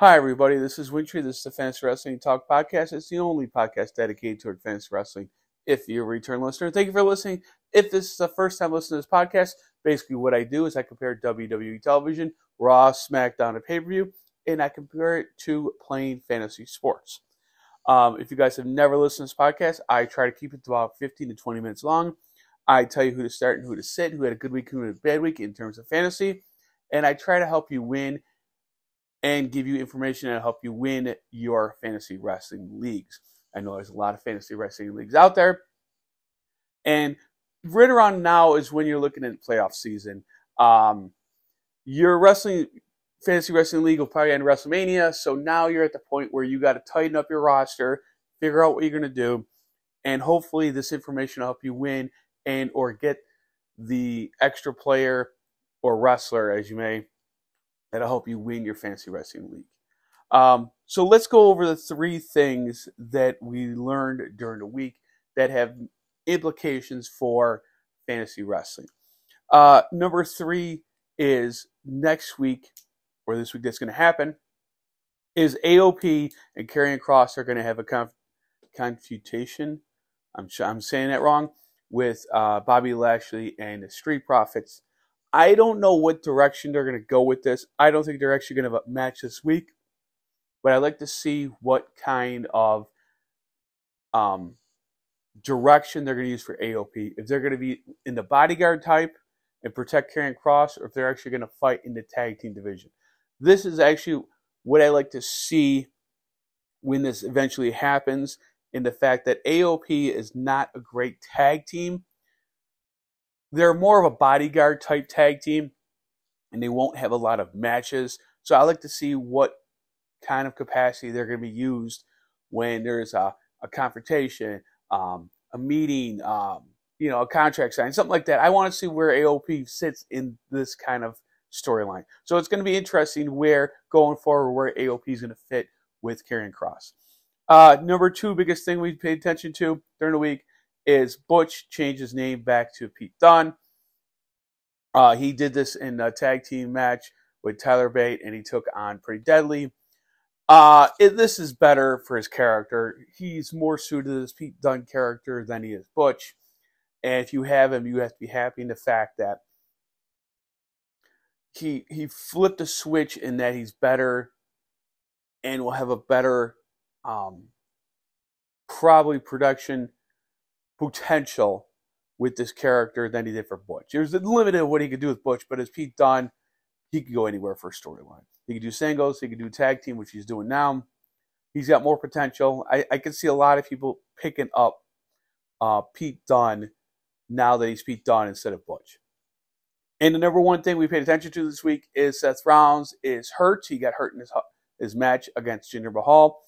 Hi, everybody. This is Wintry. This is the Fantasy Wrestling Talk podcast. It's the only podcast dedicated toward fantasy wrestling. If you're a return listener, thank you for listening. If this is the first time listening to this podcast, basically what I do is I compare WWE television, Raw, SmackDown, and pay per view, and I compare it to playing fantasy sports. Um, if you guys have never listened to this podcast, I try to keep it to about 15 to 20 minutes long. I tell you who to start and who to sit, who had a good week, who had a bad week in terms of fantasy, and I try to help you win and give you information to help you win your fantasy wrestling leagues. I know there's a lot of fantasy wrestling leagues out there. And right around now is when you're looking at playoff season. Um, your wrestling fantasy wrestling league will probably end WrestleMania, so now you're at the point where you got to tighten up your roster, figure out what you're going to do, and hopefully this information will help you win and or get the extra player or wrestler, as you may, that'll help you win your fantasy wrestling league. Um, so let's go over the three things that we learned during the week that have implications for fantasy wrestling. Uh, number three is next week, or this week that's going to happen, is AOP and Karrion Kross are going to have a conf- confutation. I'm, I'm saying that wrong with uh, Bobby Lashley and the Street Profits I don't know what direction they're going to go with this. I don't think they're actually going to have a match this week, but I'd like to see what kind of um, direction they're going to use for AOP. If they're going to be in the bodyguard type and protect Karrion Kross, or if they're actually going to fight in the tag team division. This is actually what I like to see when this eventually happens, in the fact that AOP is not a great tag team they're more of a bodyguard type tag team, and they won't have a lot of matches. So I like to see what kind of capacity they're going to be used when there's a, a confrontation, um, a meeting, um, you know, a contract sign, something like that. I want to see where AOP sits in this kind of storyline. So it's going to be interesting where going forward where AOP is going to fit with Karrion Kross. Uh, number two biggest thing we paid attention to during the week is Butch changed his name back to Pete Dunne. Uh, he did this in a tag team match with Tyler Bate, and he took on Pretty Deadly. Uh, it, this is better for his character. He's more suited to this Pete Dunne character than he is Butch. And if you have him, you have to be happy in the fact that he he flipped a switch in that he's better and will have a better um, probably production potential with this character than he did for Butch. There's a limit what he could do with Butch, but as Pete Dunne, he could go anywhere for a storyline. He could do singles, he could do tag team, which he's doing now. He's got more potential. I, I can see a lot of people picking up uh, Pete Dunne now that he's Pete Dunne instead of Butch. And the number one thing we paid attention to this week is Seth Rollins is hurt. He got hurt in his, his match against Jinder Mahal.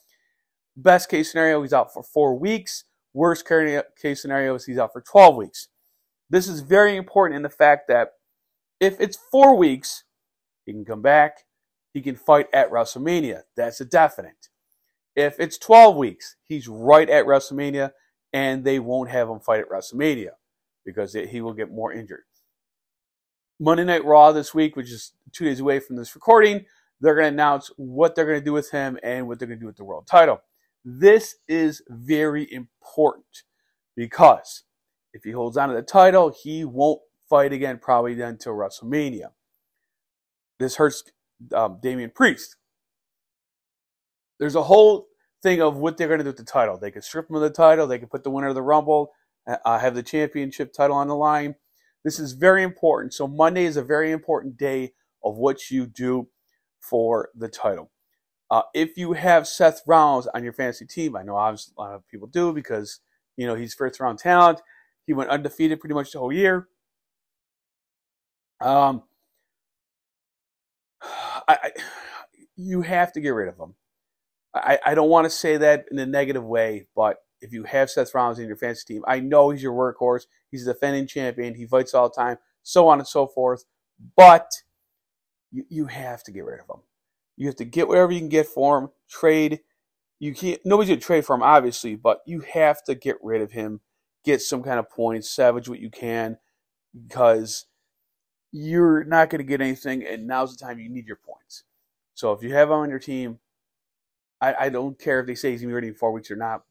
Best case scenario, he's out for four weeks. Worst case scenario is he's out for 12 weeks. This is very important in the fact that if it's four weeks, he can come back, he can fight at WrestleMania. That's a definite. If it's 12 weeks, he's right at WrestleMania, and they won't have him fight at WrestleMania because he will get more injured. Monday Night Raw this week, which is two days away from this recording, they're going to announce what they're going to do with him and what they're going to do with the world title. This is very important because if he holds on to the title, he won't fight again probably then until WrestleMania. This hurts um, Damian Priest. There's a whole thing of what they're going to do with the title. They could strip him of the title. They could put the winner of the Rumble, uh, have the championship title on the line. This is very important. So Monday is a very important day of what you do for the title. Uh, if you have Seth Rollins on your fantasy team, I know obviously a lot of people do because you know he's first round talent. He went undefeated pretty much the whole year. Um, I, I you have to get rid of him. I, I don't want to say that in a negative way, but if you have Seth Rollins in your fantasy team, I know he's your workhorse. He's a defending champion. He fights all the time, so on and so forth. But you, you have to get rid of him. You have to get whatever you can get for him. Trade. You can't. Nobody's gonna trade for him, obviously, but you have to get rid of him. Get some kind of points. Savage what you can, because you're not to get anything, and now's the time you need your points. So if you have him on your team, I, I don't care if they say he's to be ready in four weeks or not.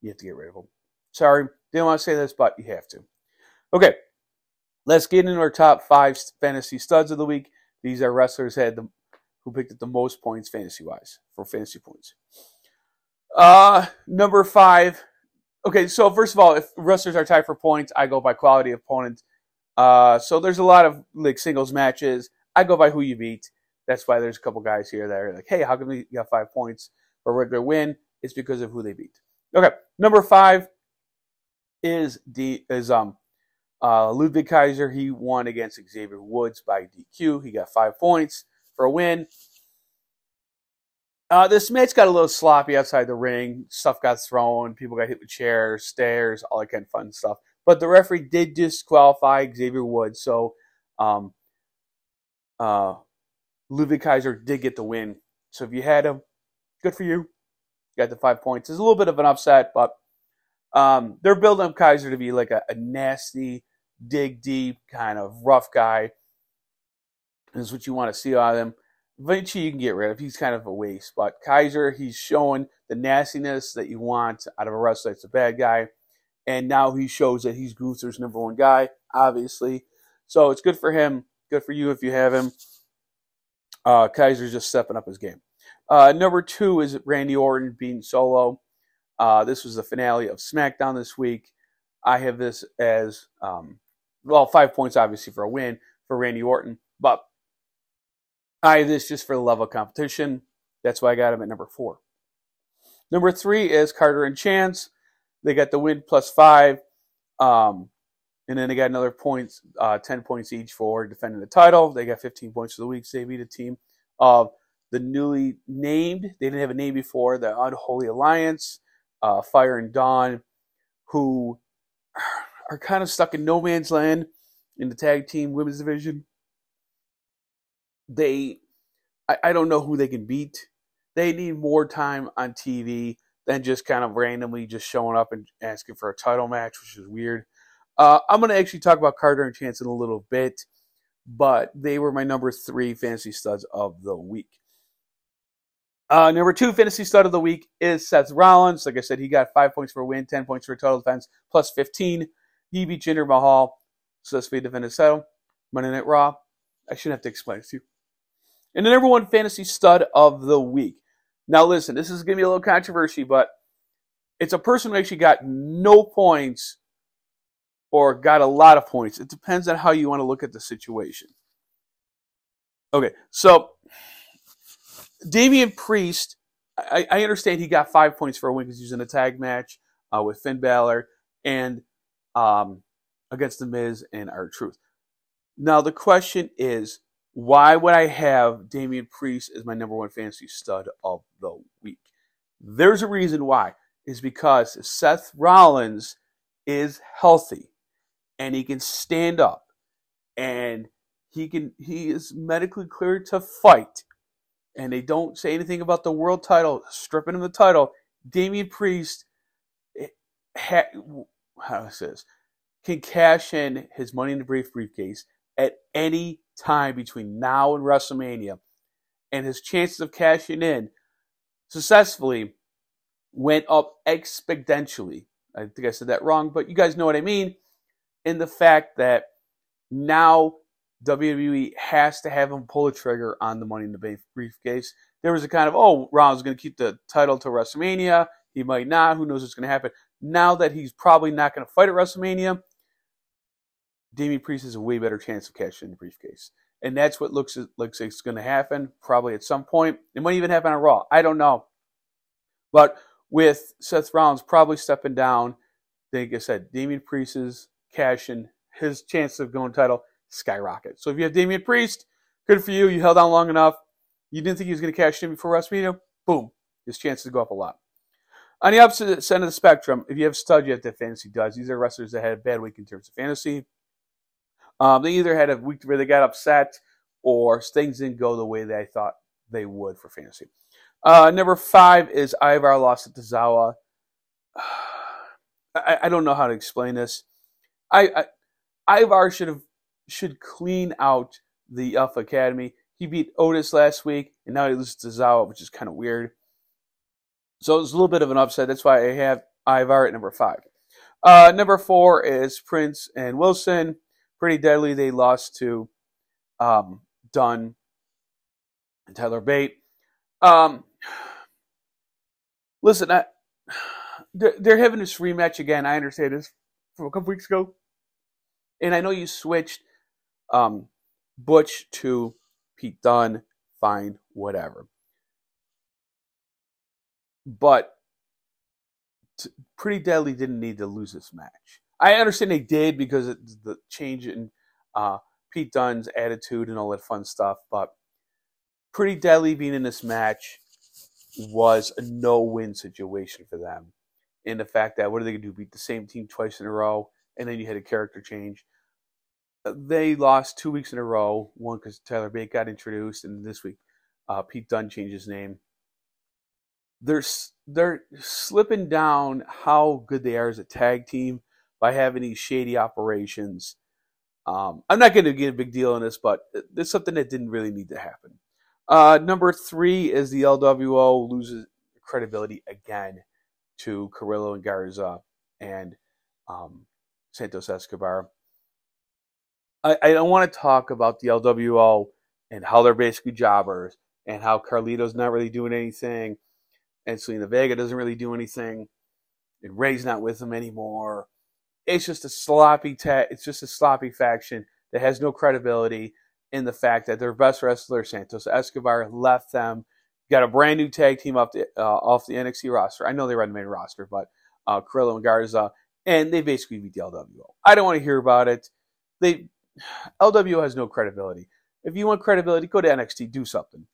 You have to get rid of him. Sorry, didn't want to say this, but you have to. Okay, let's get into our top five fantasy studs of the week. These are wrestlers had the, who picked up the most points fantasy wise for fantasy points. Uh, number five. Okay, so first of all, if wrestlers are tied for points, I go by quality opponent. Uh, so there's a lot of like singles matches. I go by who you beat. That's why there's a couple guys here that are like, hey, how come you got five points for a regular win? It's because of who they beat. Okay, number five is D is um uh, Ludwig Kaiser. He won against Xavier Woods by DQ. He got five points for a win. Uh, this match got a little sloppy outside the ring. Stuff got thrown. People got hit with chairs, stairs, all that kind of fun stuff. But the referee did disqualify Xavier Woods. So um, uh, Ludwig Kaiser did get the win. So if you had him, good for you. You got the five points. It's a little bit of an upset, but um, they're building up Kaiser to be like a, a, nasty, dig deep, kind of rough guy. Is what you want to see out of him. Vinci, you can get rid of. He's kind of a waste. But Kaiser, he's showing the nastiness that you want out of a wrestler that's a bad guy. And now he shows that he's Gunther's number one guy, obviously. So it's good for him. Good for you if you have him. Uh, Kaiser's just stepping up his game. Uh, number two is Randy Orton being solo. Uh, this was the finale of SmackDown this week. I have this as, um, well, five points obviously for a win for Randy Orton, but I this just for the love of competition. That's why I got him at number four. Number three is Carter and Chance. They got the win plus five. Um, and then they got another points, uh, 10 points each for defending the title. They got 15 points for the week. So they beat a team of the newly named, they didn't have a name before, the Unholy Alliance, uh, Fire and Dawn, who are kind of stuck in no man's land in the tag team women's division. They, I, I don't know who they can beat. They need more time on TV than just kind of randomly just showing up and asking for a title match, which is weird. Uh, I'm going to actually talk about Carter and Chance in a little bit, but they were my number three fantasy studs of the week. Uh, number two fantasy stud of the week is Seth Rollins. Like I said, he got five points for a win, 10 points for a total defense, plus 15. He beat Jinder Mahal, so successfully defended title. Monday Night Raw. I shouldn't have to explain it to you. And the number one fantasy stud of the week. Now, listen, this is going to be a little controversy, but it's a person who actually got no points or got a lot of points. It depends on how you want to look at the situation. Okay, so Damian Priest, I, I understand he got five points for a win because he was in a tag match uh, with Finn Balor and um, against The Miz and R-Truth. Now, the question is, why would I have Damian Priest as my number one fantasy stud of the week? There's a reason why. Is because Seth Rollins is healthy and he can stand up and he can he is medically cleared to fight and they don't say anything about the world title stripping him the title Damian Priest eh, ha, how is this can cash in his money in the brief briefcase at any time between now and WrestleMania and his chances of cashing in successfully went up exponentially I think I said that wrong but you guys know what I mean in the fact that now WWE has to have him pull a trigger on the Money in the Bank briefcase. There was a kind of, oh, Rollins going to keep the title to WrestleMania. He might not. Who knows what's going to happen? Now that he's probably not going to fight at WrestleMania, Damian Priest has a way better chance of cashing in the briefcase. And that's what looks looks like it's going to happen probably at some point. It might even happen on Raw. I don't know. But with Seth Rollins probably stepping down, like I said, Damian Priest's cash in, his chance of going title skyrocket. So if you have Damian Priest, good for you. You held on long enough. You didn't think he was going to cash in before WrestleMania. Boom, his chances go up a lot. On the opposite end of the spectrum, if you have stud, you have to fantasy duds. These are wrestlers that had a bad week in terms of fantasy. Um, they either had a week where they got upset or things didn't go the way I thought they would for fantasy. Uh, number five is Ivar lost at Tozawa. I, I don't know how to explain this. I, I Ivar should have should clean out the Alpha Academy. he beat Otis last week, and now he loses to Zawa, which is kind of weird. So it's a little bit of an upset. That's why I have Ivar at number five. Uh, number four is Prince and Wilson. Pretty deadly. They lost to um, Dunne and Tyler Bate. Um, listen, I, they're having this rematch again. I understand this from a couple weeks ago, and I know you switched um, Butch to Pete Dunne, Fine, whatever. But t- Pretty Deadly didn't need to lose this match. I understand they did because of the change in uh, Pete Dunne's attitude and all that fun stuff, but Pretty Deadly being in this match was a no-win situation for them. In the fact that what are they going to do? Beat the same team twice in a row, and then you had a character change. They lost two weeks in a row. One because Tyler Bate got introduced, and this week uh, Pete Dunne changed his name. They're they're slipping down how good they are as a tag team by having these shady operations. Um, I'm not going to get a big deal on this, but it's something that didn't really need to happen. Uh, number three is the LWO loses credibility again to Carrillo and Garza and um, Santos Escobar. I, I don't want to talk about the LWO and how they're basically jobbers and how Carlito's not really doing anything and Zelina Vega doesn't really do anything and Rey's not with them anymore. It's just a sloppy ta- it's just a sloppy faction that has no credibility in the fact that their best wrestler Santos Escobar left them, got a brand new tag team off the uh, off the NXT roster. I know they were on the main roster, but uh, Carrillo and Garza, and they basically beat the LWO. I don't want to hear about it. They LWO has no credibility. If you want credibility, go to NXT, do something.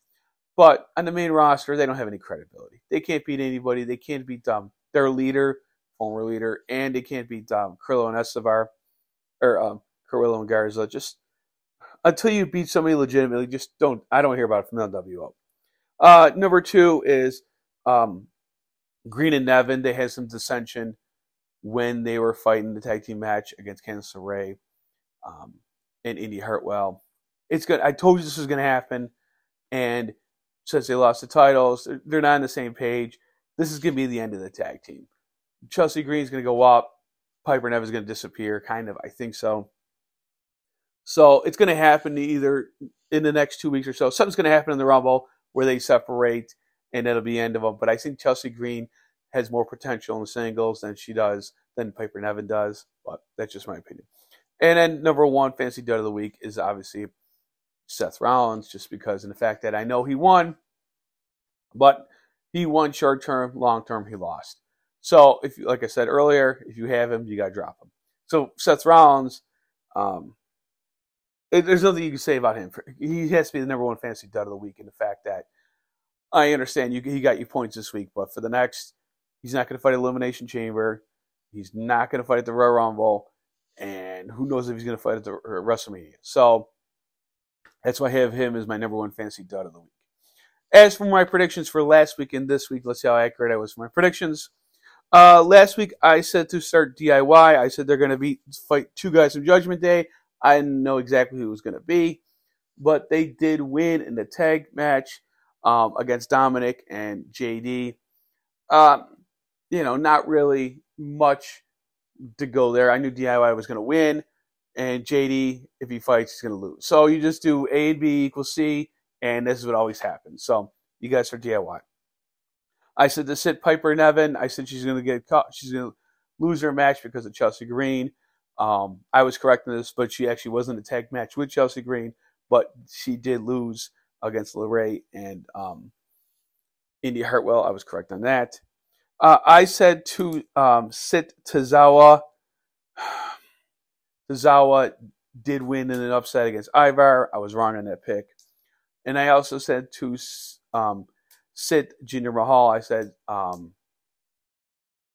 But on the main roster, they don't have any credibility. They can't beat anybody. They can't beat um, their leader, former leader, and it can't beat um, Carrillo and Escobar, or um, Carrillo and Garza. Just until you beat somebody legitimately, just don't. I don't hear about it from the LWO. Uh, number two is um, Green and Niven. They had some dissension when they were fighting the tag team match against Candice LeRae um, and Indi Hartwell. It's good. I told you this was going to happen, and since they lost the titles, they're not on the same page. This is going to be the end of the tag team. Chelsea Green is going to go up. Piper Niven is going to disappear, kind of. I think so. So it's going to happen either in the next two weeks or so. Something's going to happen in the Rumble where they separate, and it'll be the end of them. But I think Chelsea Green has more potential in the singles than she does than Piper Niven does. But that's just my opinion. And then number one fancy dud of the week is obviously Seth Rollins, just because in the fact that I know he won, but he won short term, long term he lost. So if like I said earlier, if you have him, you got to drop him. So Seth Rollins, um, there's nothing you can say about him. He has to be the number one fantasy dud of the week in the fact that I understand you he got you points this week, but for the next, he's not going to fight Elimination Chamber. He's not going to fight at the Royal Rumble, and who knows if he's going to fight at the WrestleMania. So that's why I have him as my number one fantasy dud of the week. As for my predictions for last week and this week, let's see how accurate I was for my predictions. Uh, last week I said to start DIY. I said they're going to be fight two guys from Judgment Day. I didn't know exactly who it was going to be, but they did win in the tag match um, against Dominic and JD. Um, you know, not really much to go there. I knew DIY was going to win, and JD, if he fights, he's going to lose. So you just do A and B equals C, and this is what always happens. So you guys are DIY. I said to sit Piper Niven. I said she's going to get caught. She's going to lose her match because of Chelsea Green. Um, I was correct in this, but she actually wasn't a tag match with Chelsea Green, but she did lose against LeRae and um, Indi Hartwell. I was correct on that. Uh, I said to um, sit Tozawa. Tozawa did win in an upset against Ivar. I was wrong on that pick. And I also said to um, sit Jinder Mahal. I said um,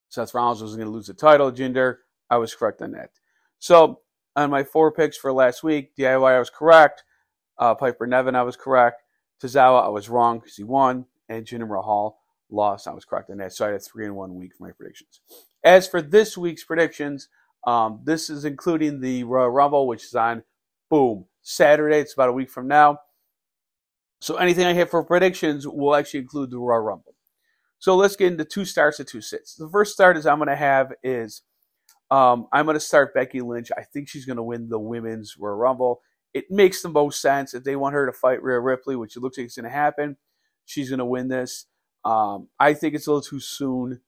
Seth Rollins was going to lose the title. Jinder, I was correct on that. So on my four picks for last week, DIY I was correct. Uh, Piper Niven I was correct. Tozawa I was wrong because he won, and Jinder Mahal lost. I was correct on that. So I had three in one week for my predictions. As for this week's predictions, um, this is including the Royal Rumble, which is on boom Saturday. It's about a week from now. So anything I have for predictions will actually include the Royal Rumble. So let's get into two starts and two sits. The first start is I'm going to have is um, I'm going to start Becky Lynch. I think she's going to win the women's Royal Rumble. It makes the most sense if they want her to fight Rhea Ripley, which it looks like it's going to happen. She's going to win this. Um, I think it's a little too soon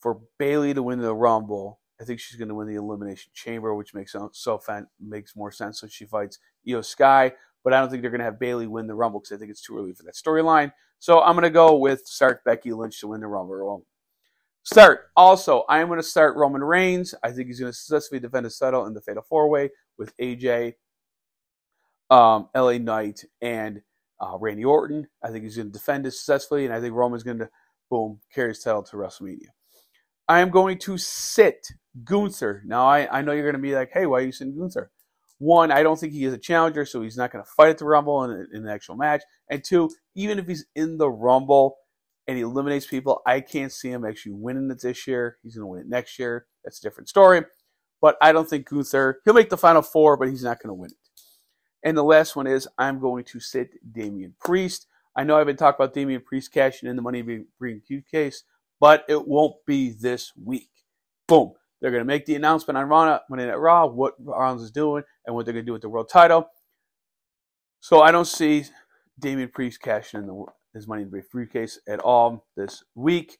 for Bayley to win the Rumble. I think she's going to win the Elimination Chamber, which makes so fan, makes more sense. So she fights Iyo Sky, but I don't think they're going to have Bayley win the Rumble because I think it's too early for that storyline. So I'm going to go with start Becky Lynch to win the Rumble. Start. Also, I am going to start Roman Reigns. I think he's going to successfully defend his title in the Fatal Four Way with AJ, um, LA Knight, and uh, Randy Orton. I think he's going to defend it successfully, and I think Roman's going to, boom, carry his title to WrestleMania. I am going to sit Gunther. Now, I, I know you're going to be like, hey, why are you sitting Gunther? One, I don't think he is a challenger, so he's not going to fight at the Rumble in, in the actual match. And two, even if he's in the Rumble and he eliminates people, I can't see him actually winning it this year. He's going to win it next year. That's a different story. But I don't think Gunther, he'll make the final four, but he's not going to win it. And the last one is I'm going to sit Damian Priest. I know I've been talking about Damian Priest cashing in the money being case, but it won't be this week. Boom. They're going to make the announcement on Raw, Monday Night Raw, what Rollins is doing and what they're going to do with the world title. So I don't see Damian Priest cashing in the, his money in the briefcase at all this week.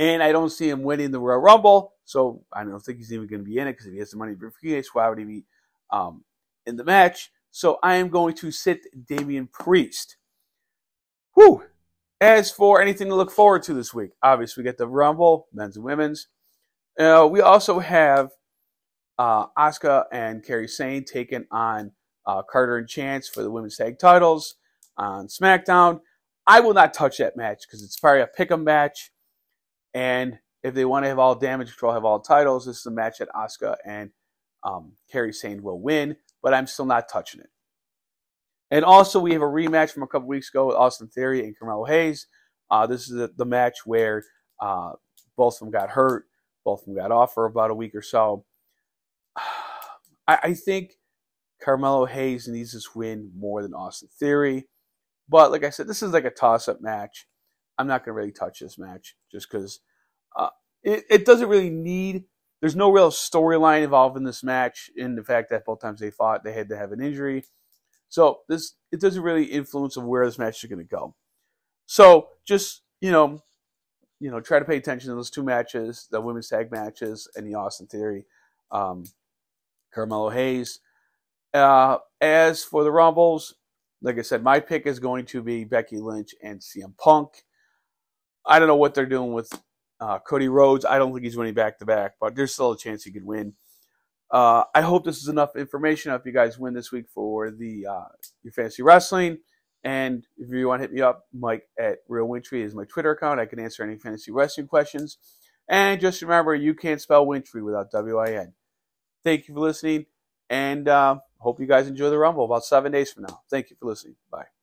And I don't see him winning the Royal Rumble. So I don't think he's even going to be in it because if he has the money in the briefcase, why would he be um, in the match. So I am going to sit Damian Priest. Whew. As for anything to look forward to this week, obviously we get the Rumble, men's and women's. Uh, we also have uh, Asuka and Kairi Sane taking on uh, Carter and Chance for the women's tag titles on SmackDown. I will not touch that match because it's probably a pick'em match, and if they want to have all damage control, have all titles, this is a match that Asuka and um, Kairi Sane will win but I'm still not touching it. And also, we have a rematch from a couple weeks ago with Austin Theory and Carmelo Hayes. Uh, this is the, the match where uh, both of them got hurt, both of them got off for about a week or so. I, I think Carmelo Hayes needs this win more than Austin Theory. But like I said, this is like a toss up match. I'm not going to really touch this match just because uh, it, it doesn't really need there's no real storyline involved in this match in the fact that both times they fought they had to have an injury. So this it doesn't really influence of where this match is going to go. So just you know, you know, try to pay attention to those two matches, the women's tag matches, and the Austin Theory, um, Carmelo Hayes. Uh, as for the Rumbles, like I said, my pick is going to be Becky Lynch and CM Punk. I don't know what they're doing with uh, Cody Rhodes, I don't think he's winning back to back, but there's still a chance he could win. Uh, I hope this is enough information. If you guys win this week for the uh, your fantasy wrestling, and if you want to hit me up, Mike at Real Wintry is my Twitter account. I can answer any fantasy wrestling questions. And just remember, you can't spell Wintry without W I N. Thank you for listening, and uh, hope you guys enjoy the Rumble about seven days from now. Thank you for listening. Bye.